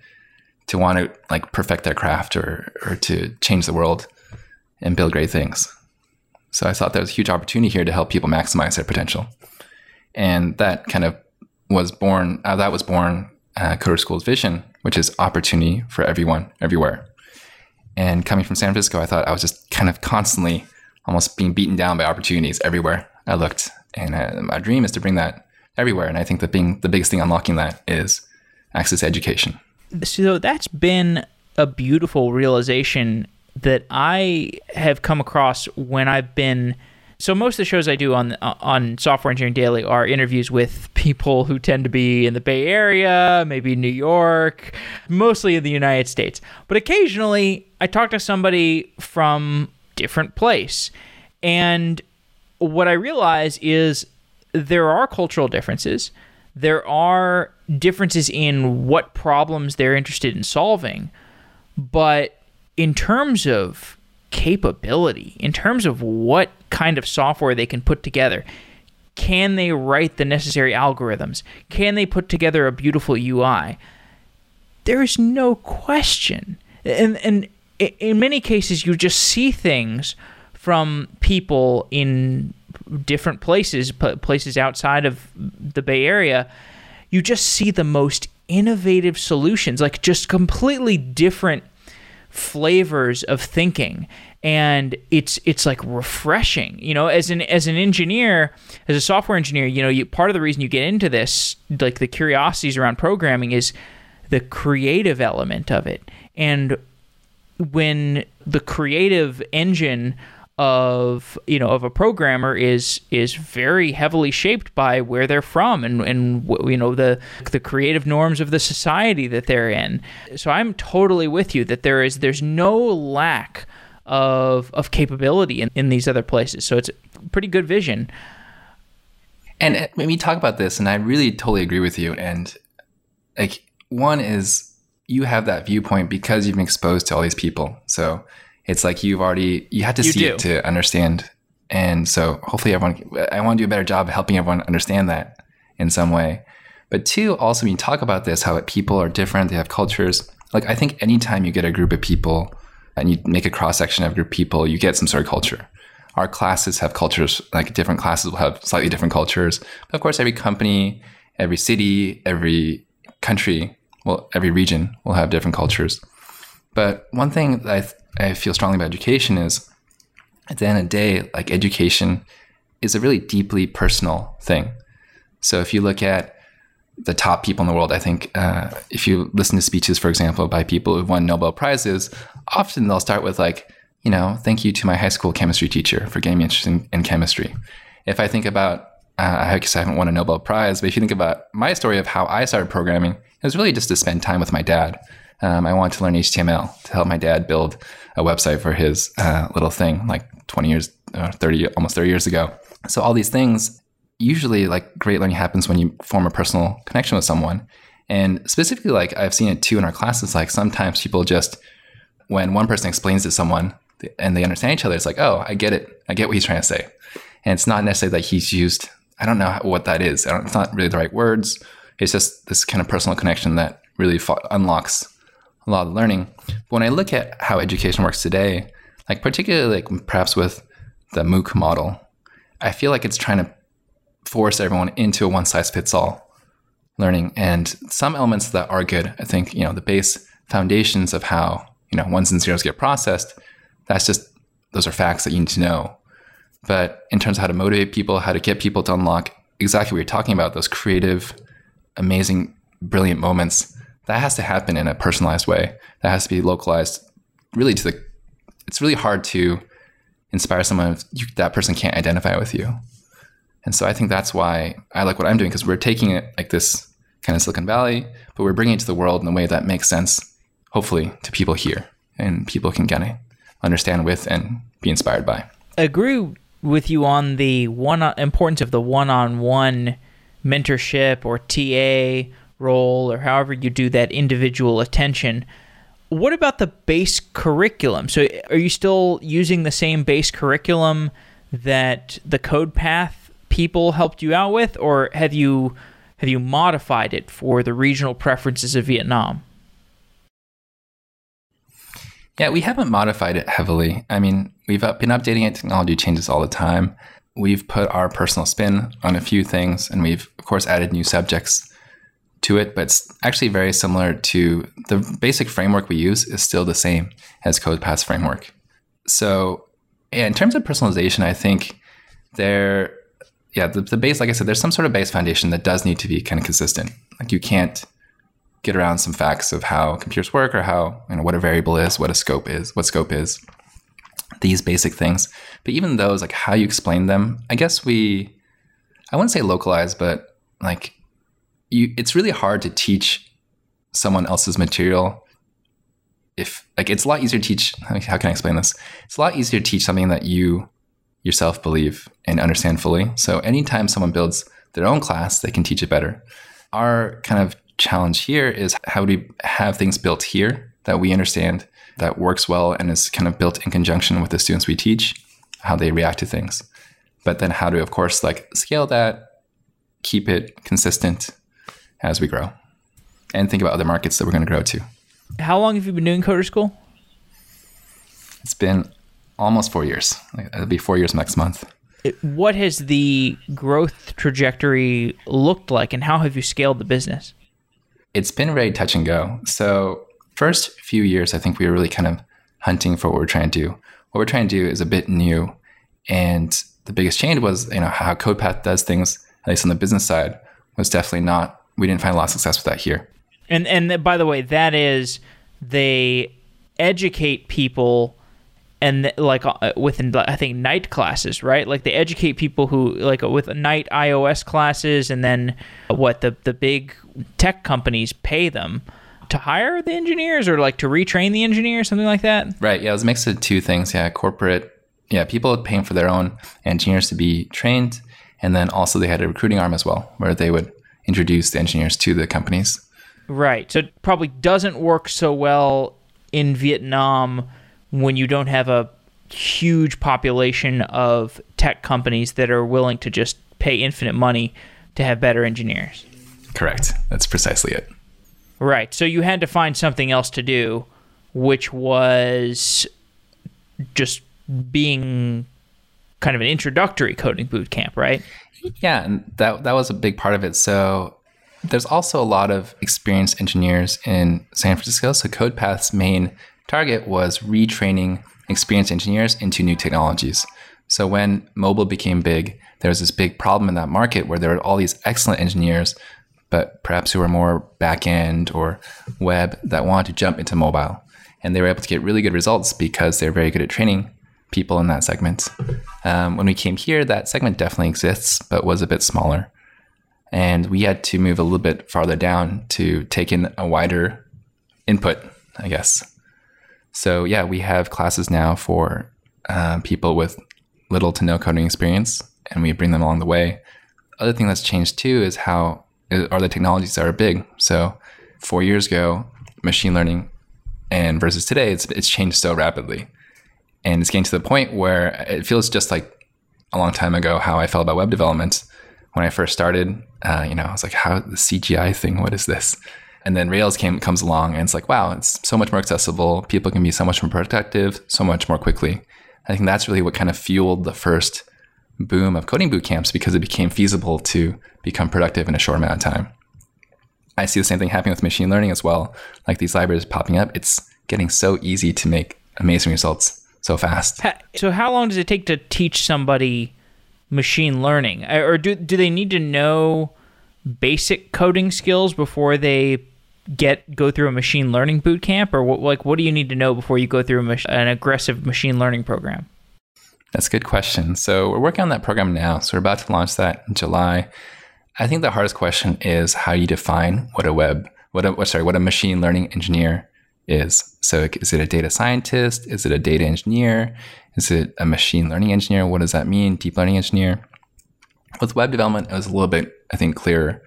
to want to like perfect their craft or or to change the world and build great things. So I thought there was a huge opportunity here to help people maximize their potential, and that kind of was born. Uh, that was born uh, Coder School's vision, which is opportunity for everyone, everywhere. And coming from San Francisco, I thought I was just kind of constantly almost being beaten down by opportunities everywhere I looked. And uh, my dream is to bring that everywhere. And I think that being the biggest thing unlocking that is access to education. So that's been a beautiful realization that I have come across when I've been so most of the shows I do on uh, on Software Engineering Daily are interviews with people who tend to be in the Bay Area, maybe New York, mostly in the United States. But occasionally I talk to somebody from different place. And what I realize is there are cultural differences. There are differences in what problems they're interested in solving. But in terms of capability, in terms of what kind of software they can put together. Can they write the necessary algorithms? Can they put together a beautiful UI? There is no question. And, and in many cases, you just see things from people in different places, places outside of the Bay Area. You just see the most innovative solutions, like just completely different flavors of thinking. And it's it's like refreshing you know as an as an engineer as a software engineer you know you part of the reason you get into this like the curiosities around programming is the creative element of it. And when the creative engine of you know of a programmer is is very heavily shaped by where they're from and and you know the the creative norms of the society that they're in. So i'm totally with you that there is there's no lack of of capability in, in these other places. So it's pretty good vision. And uh, when we talk about this and i really totally agree with you and like one is you have that viewpoint because you've been exposed to all these people. So it's like you've already you had to you see do. it to understand. And so hopefully everyone I want to do a better job of helping everyone understand that in some way. But two, also when you talk about this, how people are different, they have cultures. like I think anytime you get a group of people and you make a cross section of group of people, you get some sort of culture. Our classes have cultures, like different classes will have slightly different cultures. But of course, every company, every city, every country, well, every region will have different cultures. But one thing that I, th- I feel strongly about education is at the end of the day, like education is a really deeply personal thing. So if you look at the top people in the world, I think uh, if you listen to speeches, for example, by people who've won Nobel Prizes, often they'll start with like, you know, thank you to my high school chemistry teacher for getting me interested in, in chemistry. If I think about, uh, I guess I haven't won a Nobel Prize, but if you think about my story of how I started programming, it was really just to spend time with my dad. Um, I wanted to learn HTML to help my dad build a website for his uh, little thing, like 20 years, uh, 30, almost 30 years ago. So all these things, usually like great learning happens when you form a personal connection with someone. And specifically, like I've seen it too in our classes, like sometimes people just, when one person explains to someone and they understand each other, it's like, oh, I get it. I get what he's trying to say. And it's not necessarily that he's used, I don't know what that is. it's not really the right words. It's just this kind of personal connection that really unlocks a lot of learning. But when I look at how education works today, like particularly like perhaps with the MOOC model, I feel like it's trying to force everyone into a one size fits all learning. And some elements that are good, I think, you know, the base foundations of how, you know, ones and zeros get processed, that's just, those are facts that you need to know. But in terms of how to motivate people, how to get people to unlock exactly what you're talking about, those creative, amazing, brilliant moments, that has to happen in a personalized way. That has to be localized really to the, it's really hard to inspire someone if you, that person can't identify with you. And so I think that's why I like what I'm doing because we're taking it like this kind of Silicon Valley, but we're bringing it to the world in a way that makes sense, hopefully, to people here and people can kind of understand with and be inspired by. I agree with you on the one importance of the one-on-one mentorship or TA role or however you do that individual attention. What about the base curriculum? So are you still using the same base curriculum that the CodePath people helped you out with or have you have you modified it for the regional preferences of Vietnam? Yeah, we haven't modified it heavily. I mean, we've been updating it. Technology changes all the time. We've put our personal spin on a few things, and we've, of course, added new subjects to it. But it's actually very similar to the basic framework we use is still the same as CodePath's framework. So, yeah, in terms of personalization, I think there, yeah, the, the base, like I said, there's some sort of base foundation that does need to be kind of consistent. Like you can't get around some facts of how computers work or how you know what a variable is, what a scope is, what scope is, these basic things. But even those, like how you explain them, I guess we, I wouldn't say localize, but like you, it's really hard to teach someone else's material. If like it's a lot easier to teach. How can I explain this? It's a lot easier to teach something that you yourself believe and understand fully. So anytime someone builds their own class, they can teach it better. Our kind of challenge here is how do we have things built here that we understand that works well and is kind of built in conjunction with the students we teach, how they react to things. But then how to, of course, like scale that, keep it consistent as we grow, and think about other markets that we're going to grow to. How long have you been doing Coder School? It's been almost four years. It'll be four years next month. What has the growth trajectory looked like, and how have you scaled the business? it's been very touch and go. So first few years, I think we were really kind of hunting for what we're trying to do. What we're trying to do is a bit new, and the biggest change was you know how CodePath does things, at least on the business side, was definitely not. We didn't find a lot of success with that here. And and by the way, that is they educate people and like uh, within I think night classes, right? Like they educate people who like with night iOS classes, and then what the the big tech companies pay them to hire the engineers or like to retrain the engineers, something like that. Right. Yeah, it was a mix of two things. Yeah, corporate. Yeah, people paying for their own engineers to be trained, and then also they had a recruiting arm as well, where they would introduce the engineers to the companies. Right. So it probably doesn't work so well in Vietnam when you don't have a huge population of tech companies that are willing to just pay infinite money to have better engineers. Correct. That's precisely it. Right. So you had to find something else to do, which was just being kind of an introductory coding boot camp, right? Yeah, and that that was a big part of it. So there's also a lot of experienced engineers in San Francisco. So CodePath's main target was retraining experienced engineers into new technologies. So when mobile became big, there was this big problem in that market where there were all these excellent engineers, but perhaps who were more back end or web that wanted to jump into mobile. And they were able to get really good results because they're very good at training people in that segment. Um, when we came here, that segment definitely exists, but was a bit smaller. And we had to move a little bit farther down to take in a wider input, I guess. So, yeah, we have classes now for uh, people with little to no coding experience, and we bring them along the way. Other thing that's changed too is how are the technologies that are big. So, four years ago, machine learning and versus today, it's, it's changed so rapidly and it's getting to the point where it feels just like a long time ago how I felt about web development when I first started. Uh, you know, I was like, "How the CGI thing? What is this?" And then Rails came comes along, and it's like, "Wow, it's so much more accessible. People can be so much more productive, so much more quickly." I think that's really what kind of fueled the first boom of coding boot camps because it became feasible to become productive in a short amount of time. I see the same thing happening with machine learning as well. Like these libraries popping up, it's getting so easy to make amazing results so fast. So how long does it take to teach somebody machine learning, uh, or do do they need to know basic coding skills before they get go through a machine learning boot camp, or what, like what do you need to know before you go through an aggressive machine learning program? That's a good question. So we're working on that program now. So we're about to launch that in July. I think the hardest question is how you define what a web, what a sorry, what a machine learning engineer is. So is it a data scientist? Is it a data engineer? Is it a machine learning engineer? What does that mean? Deep learning engineer? With web development, it was a little bit, I think, clearer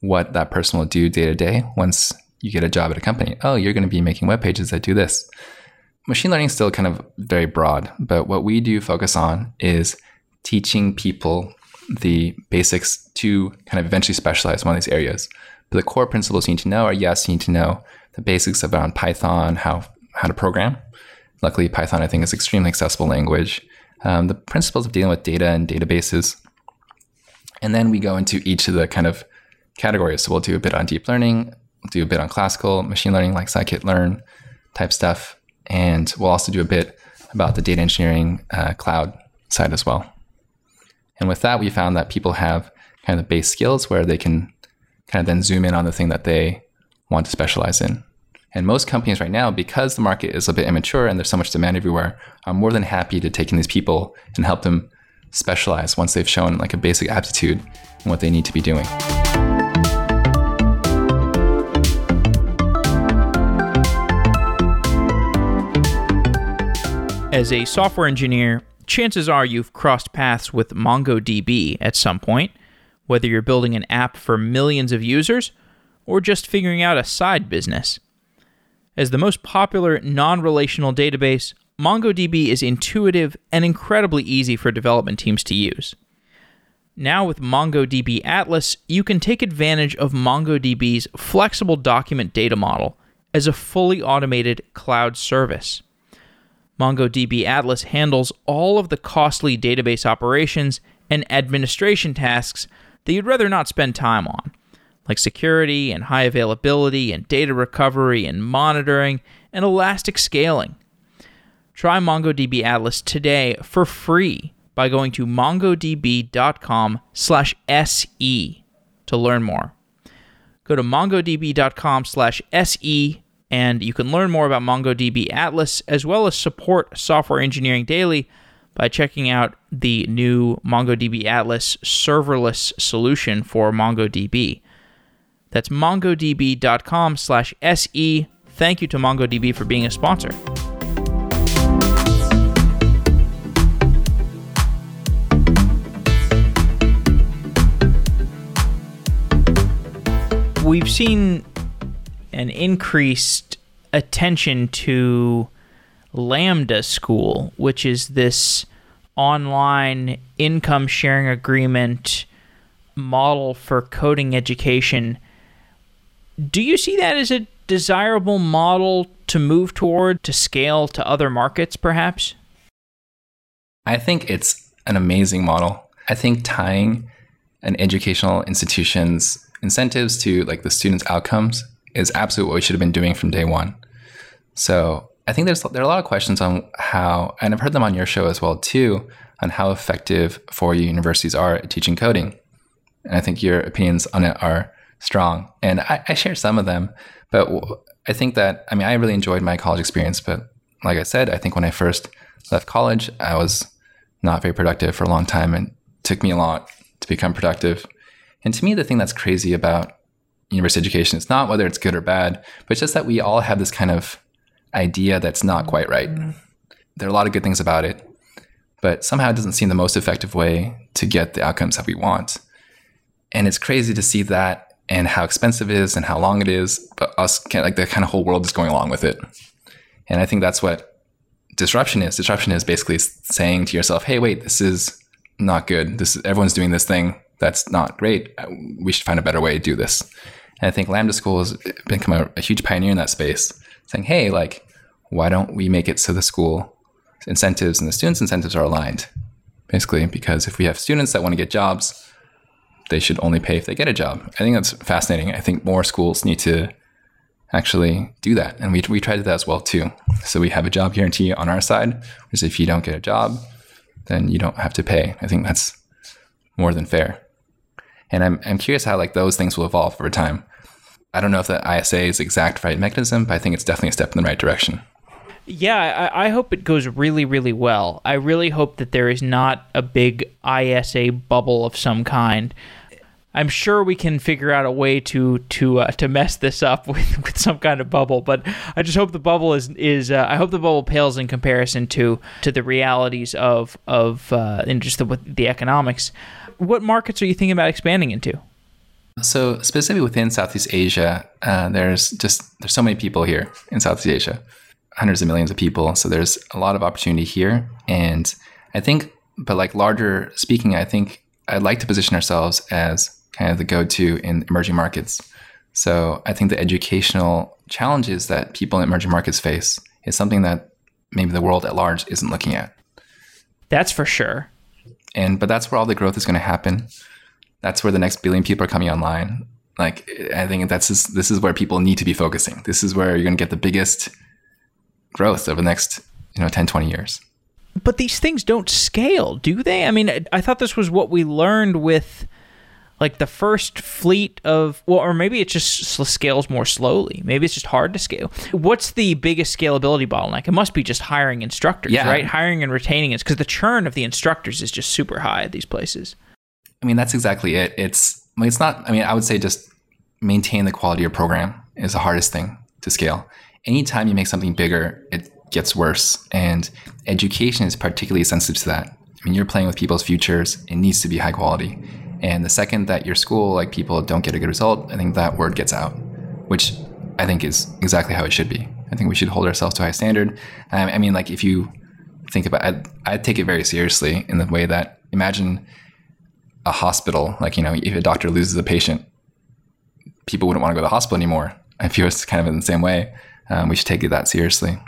what that person will do day to day once you get a job at a company. Oh, you're going to be making web pages that do this. Machine learning is still kind of very broad, but what we do focus on is teaching people the basics to kind of eventually specialize in one of these areas. But the core principles you need to know are yes, you need to know the basics about Python, how how to program. Luckily, Python I think is extremely accessible language. Um, the principles of dealing with data and databases, and then we go into each of the kind of categories. So we'll do a bit on deep learning, we'll do a bit on classical machine learning, like scikit-learn type stuff, and we'll also do a bit about the data engineering uh, cloud side as well. And with that, we found that people have kind of the base skills where they can kind of then zoom in on the thing that they want to specialize in. And most companies right now, because the market is a bit immature and there's so much demand everywhere, are more than happy to take in these people and help them specialize once they've shown like a basic aptitude in what they need to be doing. As a software engineer, chances are you've crossed paths with MongoDB at some point, whether you're building an app for millions of users or just figuring out a side business. As the most popular non relational database, MongoDB is intuitive and incredibly easy for development teams to use. Now, with MongoDB Atlas, you can take advantage of MongoDB's flexible document data model as a fully automated cloud service. MongoDB Atlas handles all of the costly database operations and administration tasks that you'd rather not spend time on like security and high availability and data recovery and monitoring and elastic scaling. Try MongoDB Atlas today for free by going to mongodb.com/se to learn more. Go to mongodb.com/se and you can learn more about MongoDB Atlas as well as support software engineering daily by checking out the new MongoDB Atlas serverless solution for MongoDB. That's mongodb.com slash SE. Thank you to MongoDB for being a sponsor. We've seen an increased attention to Lambda School, which is this online income sharing agreement model for coding education Do you see that as a desirable model to move toward to scale to other markets, perhaps? I think it's an amazing model. I think tying an educational institution's incentives to like the students' outcomes is absolutely what we should have been doing from day one. So I think there's there are a lot of questions on how, and I've heard them on your show as well too, on how effective four universities are at teaching coding. And I think your opinions on it are strong, and I, I share some of them. But I think that I mean I really enjoyed my college experience, but like I said, I think when I first left college, I was not very productive for a long time, and took me a lot to become productive. And to me, the thing that's crazy about university education is not whether it's good or bad, but it's just that we all have this kind of idea that's not quite right. Mm-hmm. There are a lot of good things about it, but somehow it doesn't seem the most effective way to get the outcomes that we want. And it's crazy to see that and how expensive it is and how long it is, but us like the kind of whole world is going along with it. And I think that's what disruption is. Disruption is basically saying to yourself, "Hey, wait, this is not good. This is, everyone's doing this thing that's not great. Uh, we should find a better way to do this." And I think Lambda School has become a, a huge pioneer in that space, saying, "Hey, like, why don't we make it so the school incentives and the students' incentives are aligned?" Basically, because if we have students that want to get jobs, they should only pay if they get a job. I think that's fascinating. I think more schools need to actually do that. And we, we tried that as well too. So we have a job guarantee on our side, which is if you don't get a job, then you don't have to pay. I think that's more than fair. And I'm, I'm curious how like those things will evolve over time. I don't know if the ISA is the exact right mechanism, but I think it's definitely a step in the right direction. Yeah, I, I, hope it goes really, really well. I really hope that there is not a big ISA bubble of some kind. I'm sure we can figure out a way to to uh, to mess this up with, with some kind of bubble, but I just hope the bubble is is uh, I hope the bubble pales in comparison to to the realities of of uh, just the the economics. What markets are you thinking about expanding into? So specifically within Southeast Asia, uh, there's just there's so many people here in Southeast Asia hundreds of millions of people. So there's a lot of opportunity here. And I think, but like larger speaking, I think I'd like to position ourselves as kind of the go to in emerging markets. So I think the educational challenges that people in emerging markets face is something that maybe the world at large isn't looking at. That's for sure. And but that's where all the growth is going to happen. That's where the next billion people are coming online. Like I think that's just, this is where people need to be focusing. This is where you're going to get the biggest growth over the next you know 10 20 years. But these things don't scale do they? I mean i thought this was what we learned with like the first fleet of well or maybe it just scales more slowly. Maybe it's just hard to scale. What's the biggest scalability bottleneck? It must be just hiring instructors yeah. right? Hiring and retaining it because the churn of the instructors is just super high at these places. I mean that's exactly it. It's it's not i mean i would say just maintain the quality of program is the hardest thing to scale anytime you make something bigger, it gets worse. And education is particularly sensitive to that. I mean, you're playing with people's futures. It needs to be high quality. And the second that your school, like people don't get a good result, I think that word gets out, which I think is exactly how it should be. I think we should hold ourselves to a high standard. Um, I mean, like if you think about it, I take it very seriously in the way that imagine a hospital, like, you know, if a doctor loses a patient, people wouldn't want to go to the hospital anymore. I feel it's kind of in the same way um, we should take it that seriously.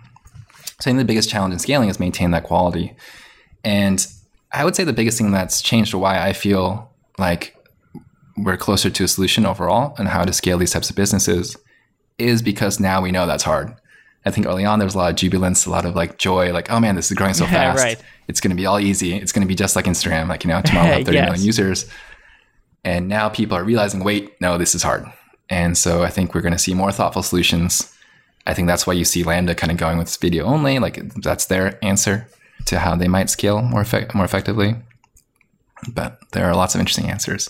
So I think the biggest challenge in scaling is maintain that quality. And I would say the biggest thing that's changed why I feel like we're closer to a solution overall and how to scale these types of businesses is because now we know that's hard. I think early on there was a lot of jubilance, a lot of like joy, like, oh man, this is growing so fast. Right. It's going to be all easy. It's going to be just like Instagram. Like, you know, tomorrow we'll have 30 yes. million users. And now people are realizing, wait, no, this is hard. And so I think we're going to see more thoughtful solutions I think that's why you see Lambda kind of going with video only. Like that's their answer to how they might scale more effect- more effectively. But there are lots of interesting answers.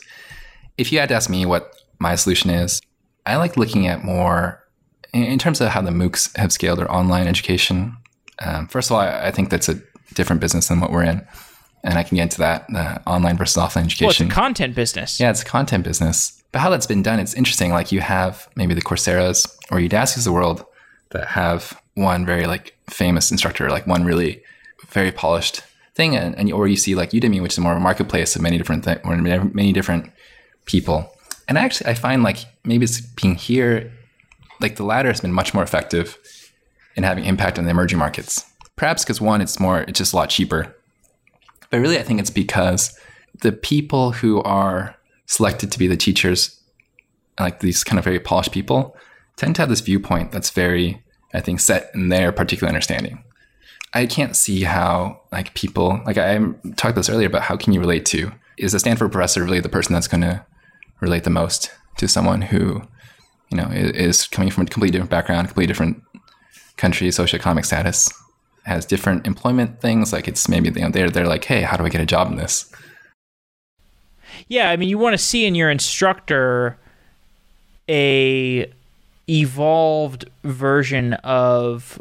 If you had to ask me what my solution is, I like looking at more in terms of how the MOOCs have scaled their online education. Um, first of all, I, I, think that's a different business than what we're in. And I can get into that the online versus offline education. Well, it's a content business. Yeah, it's a content business. But how that's been done, it's interesting. Like you have maybe the Coursera's or Udacity of the world that have one very like famous instructor, like one really very polished thing, and, and or you see like Udemy, which is more of a marketplace of many different things, many different people. and actually, I find like maybe it's being here, like the latter has been much more effective in having impact on the emerging markets. Perhaps because one, it's more, it's just a lot cheaper. But really, I think it's because the people who are selected to be the teachers, like these kind of very polished people, tend to have this viewpoint that's very, I think, set in their particular understanding. I can't see how like people like I talked this earlier about how can you relate to is a Stanford professor really the person that's going to relate the most to someone who you know is coming from a completely different background, completely different country, socioeconomic status, has different employment things. Like it's maybe you know, they're they're like, hey, how do I get a job in this? Yeah, I mean, you want to see in your instructor a evolved version of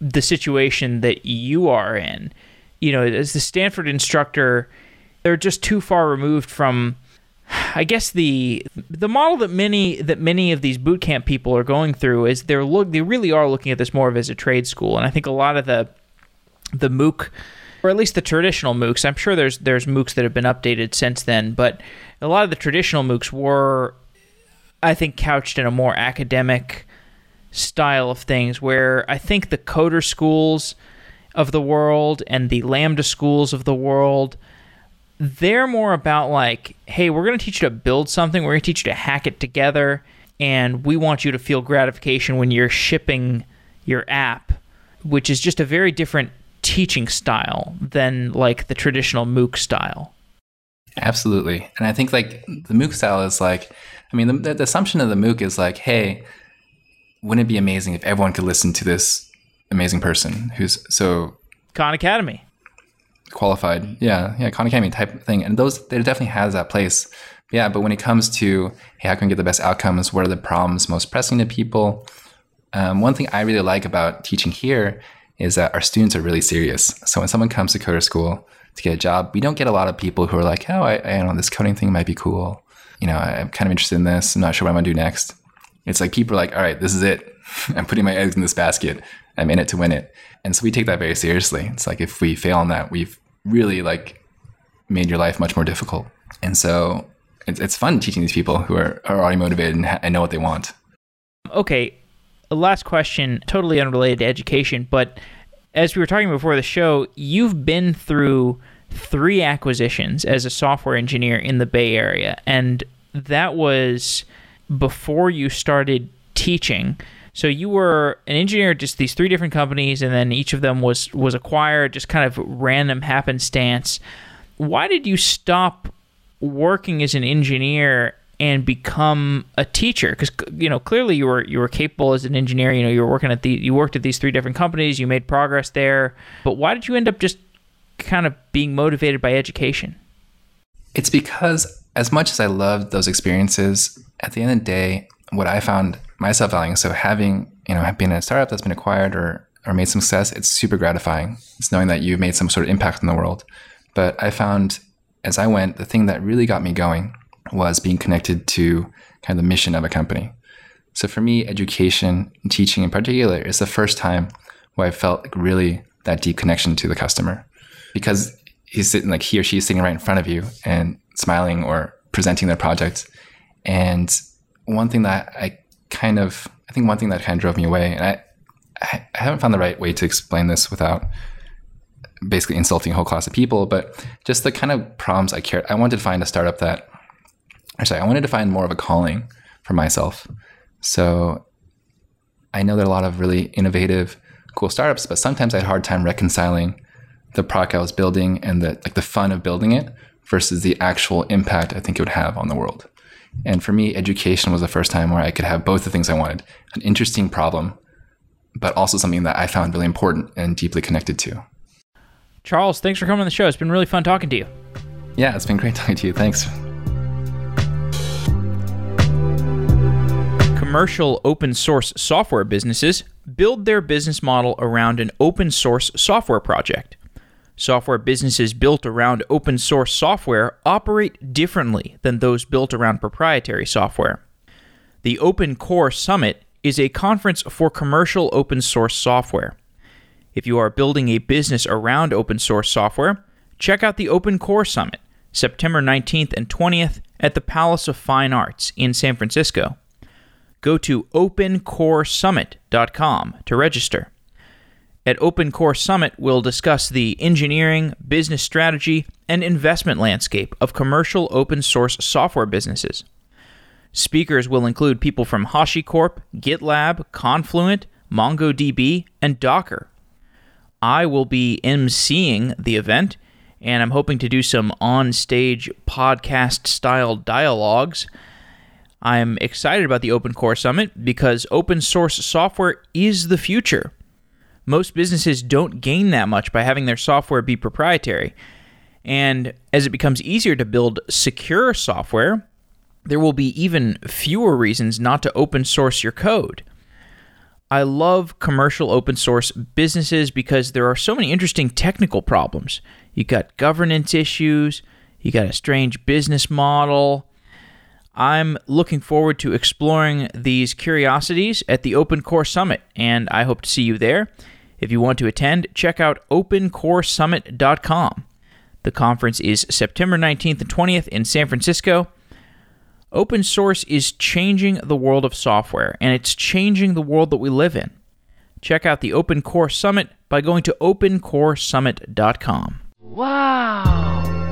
the situation that you are in. You know, as the Stanford instructor, they're just too far removed from I guess the the model that many that many of these boot camp people are going through is they're look they really are looking at this more of as a trade school, and I think a lot of the the MOOC or at least the traditional MOOCs. I'm sure there's there's MOOCs that have been updated since then, but a lot of the traditional MOOCs were, I think, couched in a more academic style of things where I think the coder schools of the world and the lambda schools of the world they're more about like hey we're going to teach you to build something we're going to teach you to hack it together and we want you to feel gratification when you're shipping your app which is just a very different teaching style than like the traditional mooc style. Absolutely. And i think like the mooc style is like i mean the, the assumption of the mooc is like hey wouldn't it be amazing if everyone could listen to this amazing person who's so Khan Academy qualified? Yeah, yeah, Khan Academy type thing. And those there definitely has that place. Yeah, but when it comes to hey, how can we get the best outcomes? What are the problems most pressing to people? Um, one thing I really like about teaching here is that our students are really serious. So when someone comes to coder school to get a job, we don't get a lot of people who are like, oh, I, I know this coding thing might be cool. You know, I'm kind of interested in this. I'm not sure what I'm gonna do next. It's like people are like, all right, this is it. I'm putting my eggs in this basket. I'm in it to win it. And so we take that very seriously. It's like if we fail on that, we've really like made your life much more difficult. And so it's, it's fun teaching these people who are, are already motivated and, ha- and know what they want. Okay. Last question, totally unrelated to education, but as we were talking before the show, you've been through three acquisitions as a software engineer in the Bay Area. And that was before you started teaching. So you were an engineer at just these three different companies, and then each of them was was acquired, just kind of random happenstance. Why did you stop working as an engineer and become a teacher? Because you know clearly you were you were capable as an engineer. You know you were working at the you worked at these three different companies. You made progress there, but why did you end up just kind of being motivated by education? It's because as much as I loved those experiences, at the end of the day, what I found myself valuing, so having, you know, been a startup that's been acquired or, or made some success, it's super gratifying. It's knowing that you've made some sort of impact in the world. But I found as I went, the thing that really got me going was being connected to kind of the mission of a company. So for me, education and teaching in particular is the first time where I felt like really that deep connection to the customer because he's sitting like he or she is sitting right in front of you and smiling or presenting their project. And one thing that I kind of, I think one thing that kind of drove me away, and I, I haven't found the right way to explain this without basically insulting a whole class of people, but just the kind of problems I cared. I wanted to find a startup that, or sorry, I wanted to find more of a calling for myself. So I know there are a lot of really innovative, cool startups, but sometimes I had a hard time reconciling the product I was building and the like the fun of building it versus the actual impact I think it would have on the world. And for me, education was the first time where I could have both the things I wanted an interesting problem, but also something that I found really important and deeply connected to. Charles, thanks for coming on the show. It's been really fun talking to you. Yeah, it's been great talking to you. Thanks. Commercial open source software businesses build their business model around an open source software project. Software businesses built around open source software operate differently than those built around proprietary software. The Open Core Summit is a conference for commercial open source software. If you are building a business around open source software, check out the Open Core Summit, September 19th and 20th at the Palace of Fine Arts in San Francisco. Go to opencoresummit.com to register. At Open Core Summit, we'll discuss the engineering, business strategy, and investment landscape of commercial open source software businesses. Speakers will include people from HashiCorp, GitLab, Confluent, MongoDB, and Docker. I will be emceeing the event, and I'm hoping to do some on stage podcast style dialogues. I'm excited about the Open Core Summit because open source software is the future most businesses don't gain that much by having their software be proprietary. And as it becomes easier to build secure software, there will be even fewer reasons not to open source your code. I love commercial open source businesses because there are so many interesting technical problems. You got governance issues, you got a strange business model. I'm looking forward to exploring these curiosities at the Open Core Summit, and I hope to see you there. If you want to attend, check out opencoresummit.com. The conference is September 19th and 20th in San Francisco. Open source is changing the world of software, and it's changing the world that we live in. Check out the Open Core Summit by going to opencoresummit.com. Wow!